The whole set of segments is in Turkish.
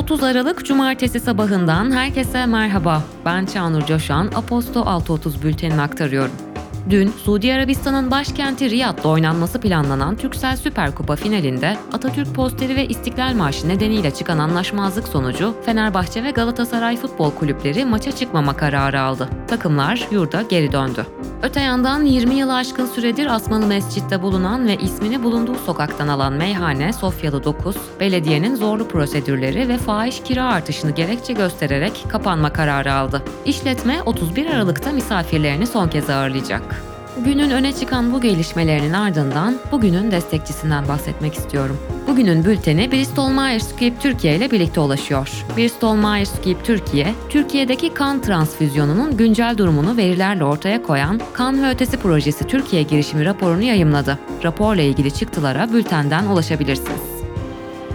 30 Aralık Cumartesi sabahından herkese merhaba. Ben Çağnur Coşan, Aposto 6.30 bültenini aktarıyorum. Dün Suudi Arabistan'ın başkenti Riyad'da oynanması planlanan Türksel Süper Kupa finalinde Atatürk posteri ve İstiklal Marşı nedeniyle çıkan anlaşmazlık sonucu Fenerbahçe ve Galatasaray futbol kulüpleri maça çıkmama kararı aldı. Takımlar yurda geri döndü. Öte yandan 20 yılı aşkın süredir Asmalı Mescid'de bulunan ve ismini bulunduğu sokaktan alan meyhane Sofyalı 9, belediyenin zorlu prosedürleri ve fahiş kira artışını gerekçe göstererek kapanma kararı aldı. İşletme 31 Aralık'ta misafirlerini son kez ağırlayacak. Günün öne çıkan bu gelişmelerinin ardından bugünün destekçisinden bahsetmek istiyorum. Bugünün bülteni Bristol Myers Squibb Türkiye ile birlikte ulaşıyor. Bristol Myers Squibb Türkiye, Türkiye'deki kan transfüzyonunun güncel durumunu verilerle ortaya koyan Kan ve Ötesi Projesi Türkiye girişimi raporunu yayımladı. Raporla ilgili çıktılara bültenden ulaşabilirsiniz.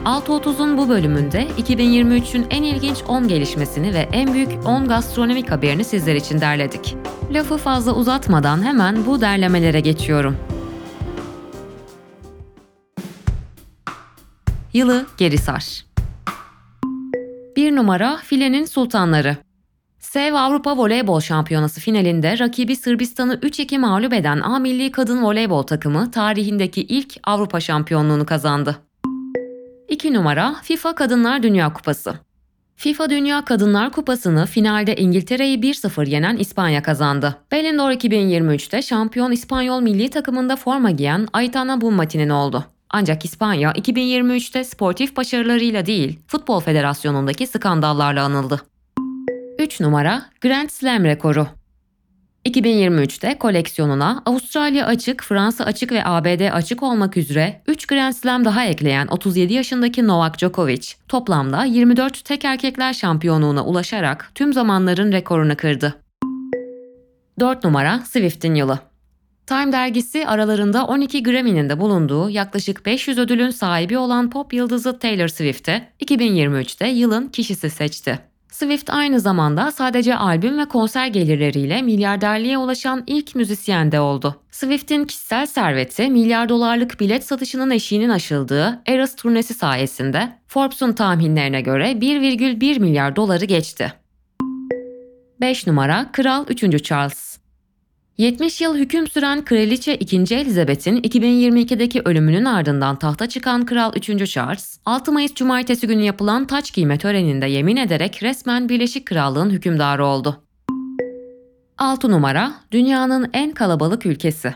6.30'un bu bölümünde 2023'ün en ilginç 10 gelişmesini ve en büyük 10 gastronomik haberini sizler için derledik. Lafı fazla uzatmadan hemen bu derlemelere geçiyorum. Yılı geri sar. 1 numara Filenin Sultanları. SEV Avrupa Voleybol Şampiyonası finalinde rakibi Sırbistan'ı 3-2 mağlup eden A Milli Kadın Voleybol takımı tarihindeki ilk Avrupa şampiyonluğunu kazandı. 2 numara FIFA Kadınlar Dünya Kupası. FIFA Dünya Kadınlar Kupası'nı finalde İngiltere'yi 1-0 yenen İspanya kazandı. Ballon d'Or 2023'te şampiyon İspanyol milli takımında forma giyen Aitana Bunmati'nin oldu. Ancak İspanya 2023'te sportif başarılarıyla değil, Futbol Federasyonu'ndaki skandallarla anıldı. 3 numara Grand Slam rekoru. 2023'te koleksiyonuna Avustralya açık, Fransa açık ve ABD açık olmak üzere 3 Grand Slam daha ekleyen 37 yaşındaki Novak Djokovic toplamda 24 tek erkekler şampiyonluğuna ulaşarak tüm zamanların rekorunu kırdı. 4 numara Swift'in yılı. Time dergisi aralarında 12 Grammy'nin de bulunduğu yaklaşık 500 ödülün sahibi olan pop yıldızı Taylor Swift'i 2023'te yılın kişisi seçti. Swift aynı zamanda sadece albüm ve konser gelirleriyle milyarderliğe ulaşan ilk müzisyen de oldu. Swift'in kişisel serveti milyar dolarlık bilet satışının eşiğinin aşıldığı Eras turnesi sayesinde Forbes'un tahminlerine göre 1,1 milyar doları geçti. 5 numara Kral 3. Charles 70 yıl hüküm süren Kraliçe 2. Elizabeth'in 2022'deki ölümünün ardından tahta çıkan Kral 3. Charles, 6 Mayıs Cumartesi günü yapılan taç giyme töreninde yemin ederek resmen Birleşik Krallığın hükümdarı oldu. 6 numara Dünyanın en kalabalık ülkesi.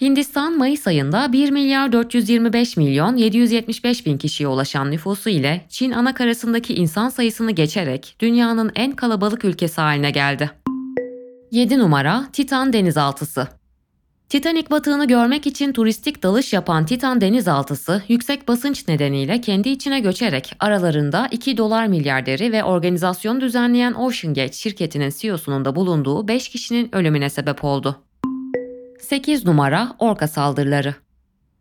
Hindistan Mayıs ayında 1 milyar 425 milyon 775 bin kişiye ulaşan nüfusu ile Çin anakarasındaki insan sayısını geçerek dünyanın en kalabalık ülkesi haline geldi. 7 numara Titan denizaltısı. Titanic batığını görmek için turistik dalış yapan Titan denizaltısı yüksek basınç nedeniyle kendi içine göçerek aralarında 2 dolar milyarderi ve organizasyon düzenleyen OceanGate şirketinin CEO'sunun da bulunduğu 5 kişinin ölümüne sebep oldu. 8 numara Orka saldırıları.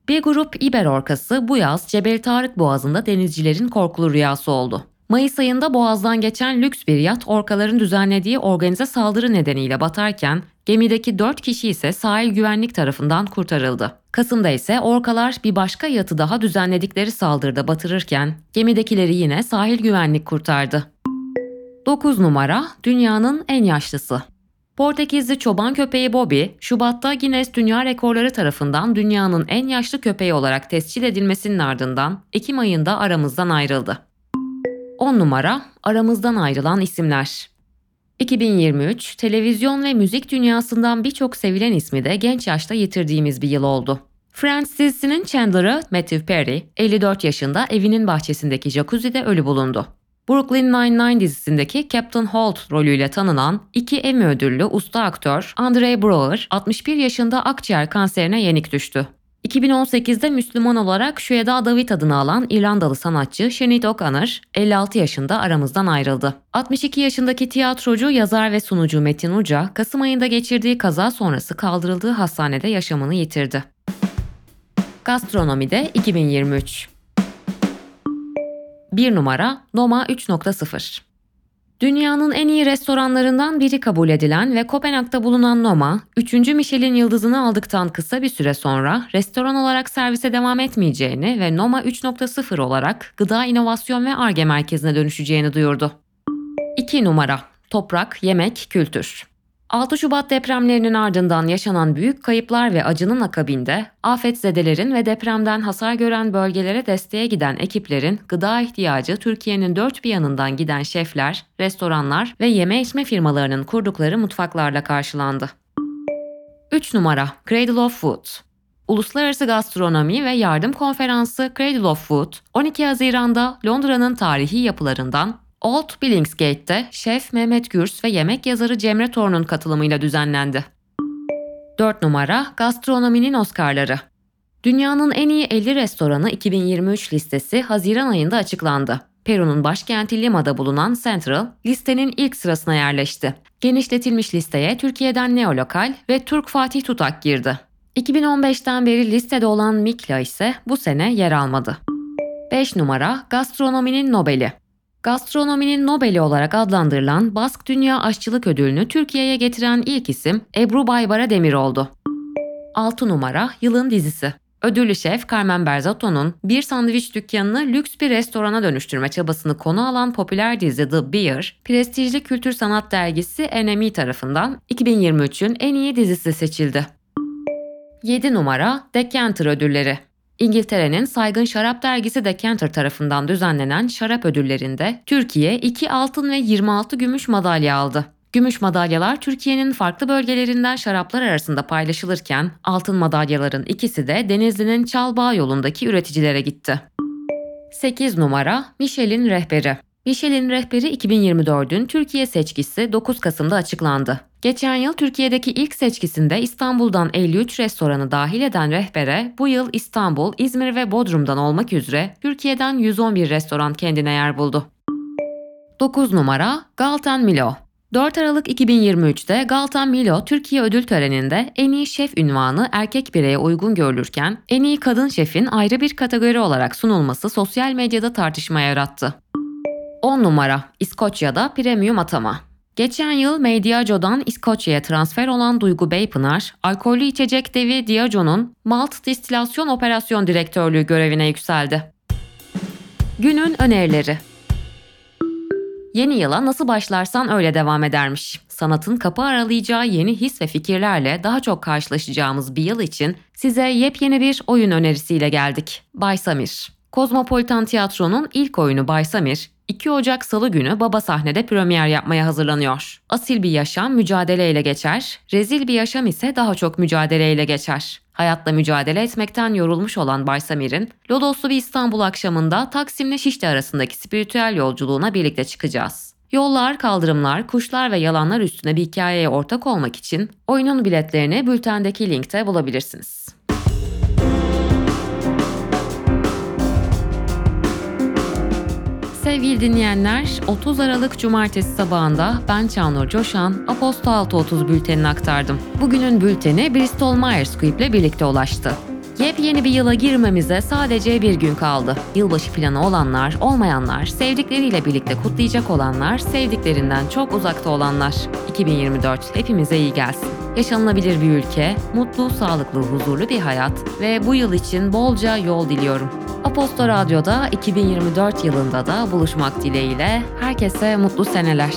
Bir grup İber orkası bu yaz Cebel Tarık Boğazı'nda denizcilerin korkulu rüyası oldu. Mayıs ayında Boğaz'dan geçen lüks bir yat orkaların düzenlediği organize saldırı nedeniyle batarken gemideki 4 kişi ise sahil güvenlik tarafından kurtarıldı. Kasım'da ise orkalar bir başka yatı daha düzenledikleri saldırıda batırırken gemidekileri yine sahil güvenlik kurtardı. 9 numara dünyanın en yaşlısı. Portekizli çoban köpeği Bobby, Şubat'ta Guinness Dünya Rekorları tarafından dünyanın en yaşlı köpeği olarak tescil edilmesinin ardından Ekim ayında aramızdan ayrıldı. 10 numara aramızdan ayrılan isimler. 2023 televizyon ve müzik dünyasından birçok sevilen ismi de genç yaşta yitirdiğimiz bir yıl oldu. Friends dizisinin Chandler'ı Matthew Perry 54 yaşında evinin bahçesindeki jacuzzi'de ölü bulundu. Brooklyn Nine-Nine dizisindeki Captain Holt rolüyle tanınan iki Emmy ödüllü usta aktör Andre Braugher 61 yaşında akciğer kanserine yenik düştü. 2018'de Müslüman olarak Şüeda David adını alan İrlandalı sanatçı Sinead O'Connor 56 yaşında aramızdan ayrıldı. 62 yaşındaki tiyatrocu, yazar ve sunucu Metin Uca, Kasım ayında geçirdiği kaza sonrası kaldırıldığı hastanede yaşamını yitirdi. Gastronomide 2023 1 numara Noma 3.0 Dünyanın en iyi restoranlarından biri kabul edilen ve Kopenhag'da bulunan Noma, 3. Michelin yıldızını aldıktan kısa bir süre sonra restoran olarak servise devam etmeyeceğini ve Noma 3.0 olarak gıda inovasyon ve ARGE merkezine dönüşeceğini duyurdu. 2 numara Toprak, yemek, kültür. 6 Şubat depremlerinin ardından yaşanan büyük kayıplar ve acının akabinde afetzedelerin ve depremden hasar gören bölgelere desteğe giden ekiplerin gıda ihtiyacı Türkiye'nin dört bir yanından giden şefler, restoranlar ve yeme içme firmalarının kurdukları mutfaklarla karşılandı. 3 numara Cradle of Food Uluslararası Gastronomi ve Yardım Konferansı Cradle of Food 12 Haziran'da Londra'nın tarihi yapılarından Old Billingsgate'de şef Mehmet Gürs ve yemek yazarı Cemre Torun'un katılımıyla düzenlendi. 4 numara Gastronominin Oscar'ları. Dünyanın en iyi 50 restoranı 2023 listesi Haziran ayında açıklandı. Peru'nun başkenti Lima'da bulunan Central listenin ilk sırasına yerleşti. Genişletilmiş listeye Türkiye'den Neolokal ve Türk Fatih Tutak girdi. 2015'ten beri listede olan Mikla ise bu sene yer almadı. 5 numara Gastronominin Nobel'i. Gastronominin Nobel'i olarak adlandırılan Bask Dünya Aşçılık Ödülünü Türkiye'ye getiren ilk isim Ebru Baybara Demir oldu. 6 numara yılın dizisi. Ödüllü şef Carmen Berzotto'nun bir sandviç dükkanını lüks bir restorana dönüştürme çabasını konu alan popüler dizi The Bear, prestijli kültür sanat dergisi NME tarafından 2023'ün en iyi dizisi seçildi. 7 numara Decanter ödülleri. İngiltere'nin saygın şarap dergisi Decanter tarafından düzenlenen şarap ödüllerinde Türkiye 2 altın ve 26 gümüş madalya aldı. Gümüş madalyalar Türkiye'nin farklı bölgelerinden şaraplar arasında paylaşılırken altın madalyaların ikisi de Denizli'nin Çalbağ yolundaki üreticilere gitti. 8 numara Michelin rehberi. Michelin rehberi 2024'ün Türkiye seçkisi 9 Kasım'da açıklandı. Geçen yıl Türkiye'deki ilk seçkisinde İstanbul'dan 53 restoranı dahil eden rehbere bu yıl İstanbul, İzmir ve Bodrum'dan olmak üzere Türkiye'den 111 restoran kendine yer buldu. 9 numara Galten Milo 4 Aralık 2023'te Galten Milo Türkiye ödül töreninde en iyi şef ünvanı erkek bireye uygun görülürken en iyi kadın şefin ayrı bir kategori olarak sunulması sosyal medyada tartışma yarattı. 10 numara İskoçya'da premium atama. Geçen yıl Mediajo'dan İskoçya'ya transfer olan Duygu Beypınar, alkollü içecek devi Diageo'nun malt distilasyon operasyon direktörlüğü görevine yükseldi. Günün önerileri Yeni yıla nasıl başlarsan öyle devam edermiş. Sanatın kapı aralayacağı yeni his ve fikirlerle daha çok karşılaşacağımız bir yıl için size yepyeni bir oyun önerisiyle geldik. Bay Samir. Kozmopolitan Tiyatro'nun ilk oyunu Bay Samir, 2 Ocak Salı günü baba sahnede premier yapmaya hazırlanıyor. Asil bir yaşam mücadeleyle geçer, rezil bir yaşam ise daha çok mücadeleyle geçer. Hayatla mücadele etmekten yorulmuş olan Baysamir'in Lodoslu bir İstanbul akşamında Taksim'le Şişli arasındaki spiritüel yolculuğuna birlikte çıkacağız. Yollar, kaldırımlar, kuşlar ve yalanlar üstüne bir hikayeye ortak olmak için oyunun biletlerini bültendeki linkte bulabilirsiniz. Sevgili dinleyenler, 30 Aralık Cumartesi sabahında ben Çağnur Coşan, Aposto 6.30 bültenini aktardım. Bugünün bülteni Bristol Myers Squibb ile birlikte ulaştı. Yepyeni bir yıla girmemize sadece bir gün kaldı. Yılbaşı planı olanlar, olmayanlar, sevdikleriyle birlikte kutlayacak olanlar, sevdiklerinden çok uzakta olanlar. 2024 hepimize iyi gelsin. Yaşanılabilir bir ülke, mutlu, sağlıklı, huzurlu bir hayat ve bu yıl için bolca yol diliyorum. Aposto Radyo'da 2024 yılında da buluşmak dileğiyle herkese mutlu seneler.